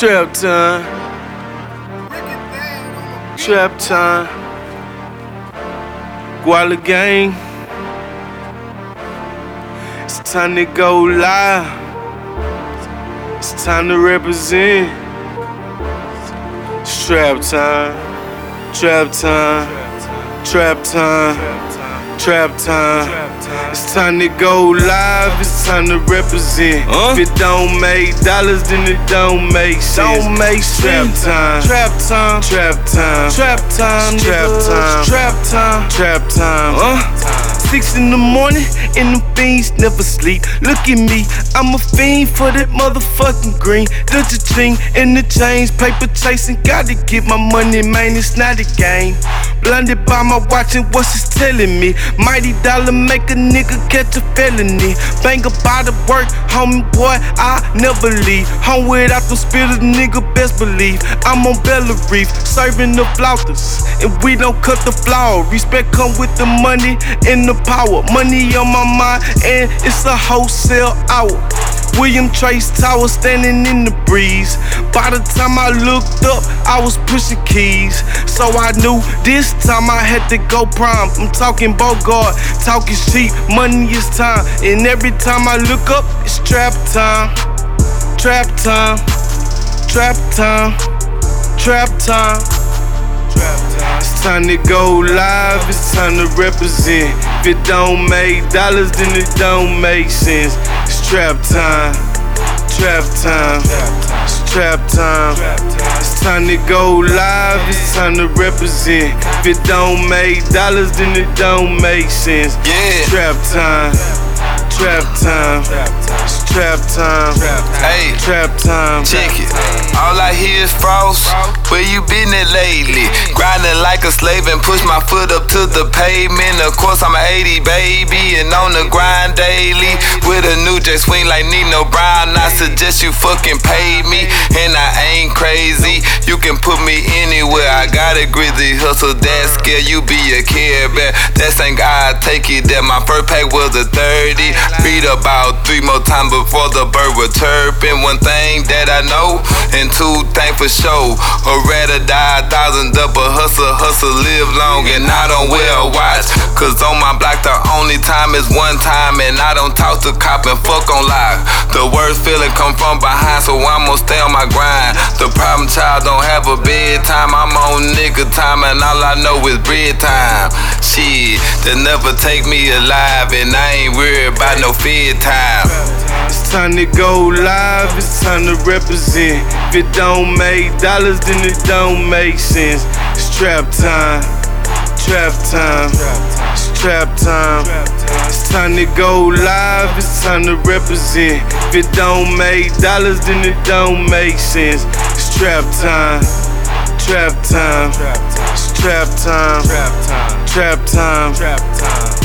Trap time. Trap time. Guala gang. It's time to go live. It's time to represent. It's trap time. Trap time. Trap time. Trap time. It's time to go live. It's time to represent. Huh? If it don't make dollars, then it don't make sense. Don't make Trap sense. time. Trap time. Trap time. Trap time. Trap niggas. time. Trap time. Trap time. Huh? Six in the morning, and the fiends never sleep. Look at me, I'm a fiend for that motherfucking green. The ching and the chains, paper chasing. Gotta get my money, man, it's not a game. Blinded by my watch and what's it's telling me. Mighty dollar make a nigga catch a felony. Bang about the work, homie boy, I never leave. Home without the spirit, nigga, best believe. I'm on Bella Reef, serving the flautas, and we don't cut the flour. Respect come with the money and the power. Money on my mind, and it's a wholesale hour. William Trace Tower standing in the breeze. By the time I looked up, I was pushing keys. So I knew this time I had to go prime. I'm talking Bogart, talking cheap, money is time. And every time I look up, it's trap time. Trap time. Trap time. Trap time. It's time to go live, it's time to represent. If it don't make dollars, then it don't make sense. It's trap time, trap time, it's trap time. It's time to go live, it's time to represent. If it don't make dollars, then it don't make sense. Yeah. Trap time, trap time, trap time, Hey. trap time. Check it. All I hear is frost. Where you been at lately? Grinding like a slave and push my foot up to the pavement. Of course, I'm an 80 baby and on the grind daily. With a new J swing like Nino Brown. I suggest you fucking pay me. And I ain't crazy. You can put me anywhere. I got a grizzly hustle that scare you be a care bear. That ain't I take it that my first pack was a 30. Beat about three more times before the bird was chirping. One thing that I know, and two things for sure. Or rather die a thousand up a hustle, hustle, live long, and I don't wear a watch. Cause on my block, the only time is one time, and I don't talk to cop and fuck on live. The worst feeling come from behind, so I'm gonna stay on nigga time, and all I know is bread time. Shit, they never take me alive, and I ain't worried about no fear time. It's time to go live, it's time to represent. If it don't make dollars, then it don't make sense. It's trap time, trap time, it's trap time. It's time to go live, it's time to represent. If it don't make dollars, then it don't make sense. It's trap time, trap time, it's trap time, trap time, trap time.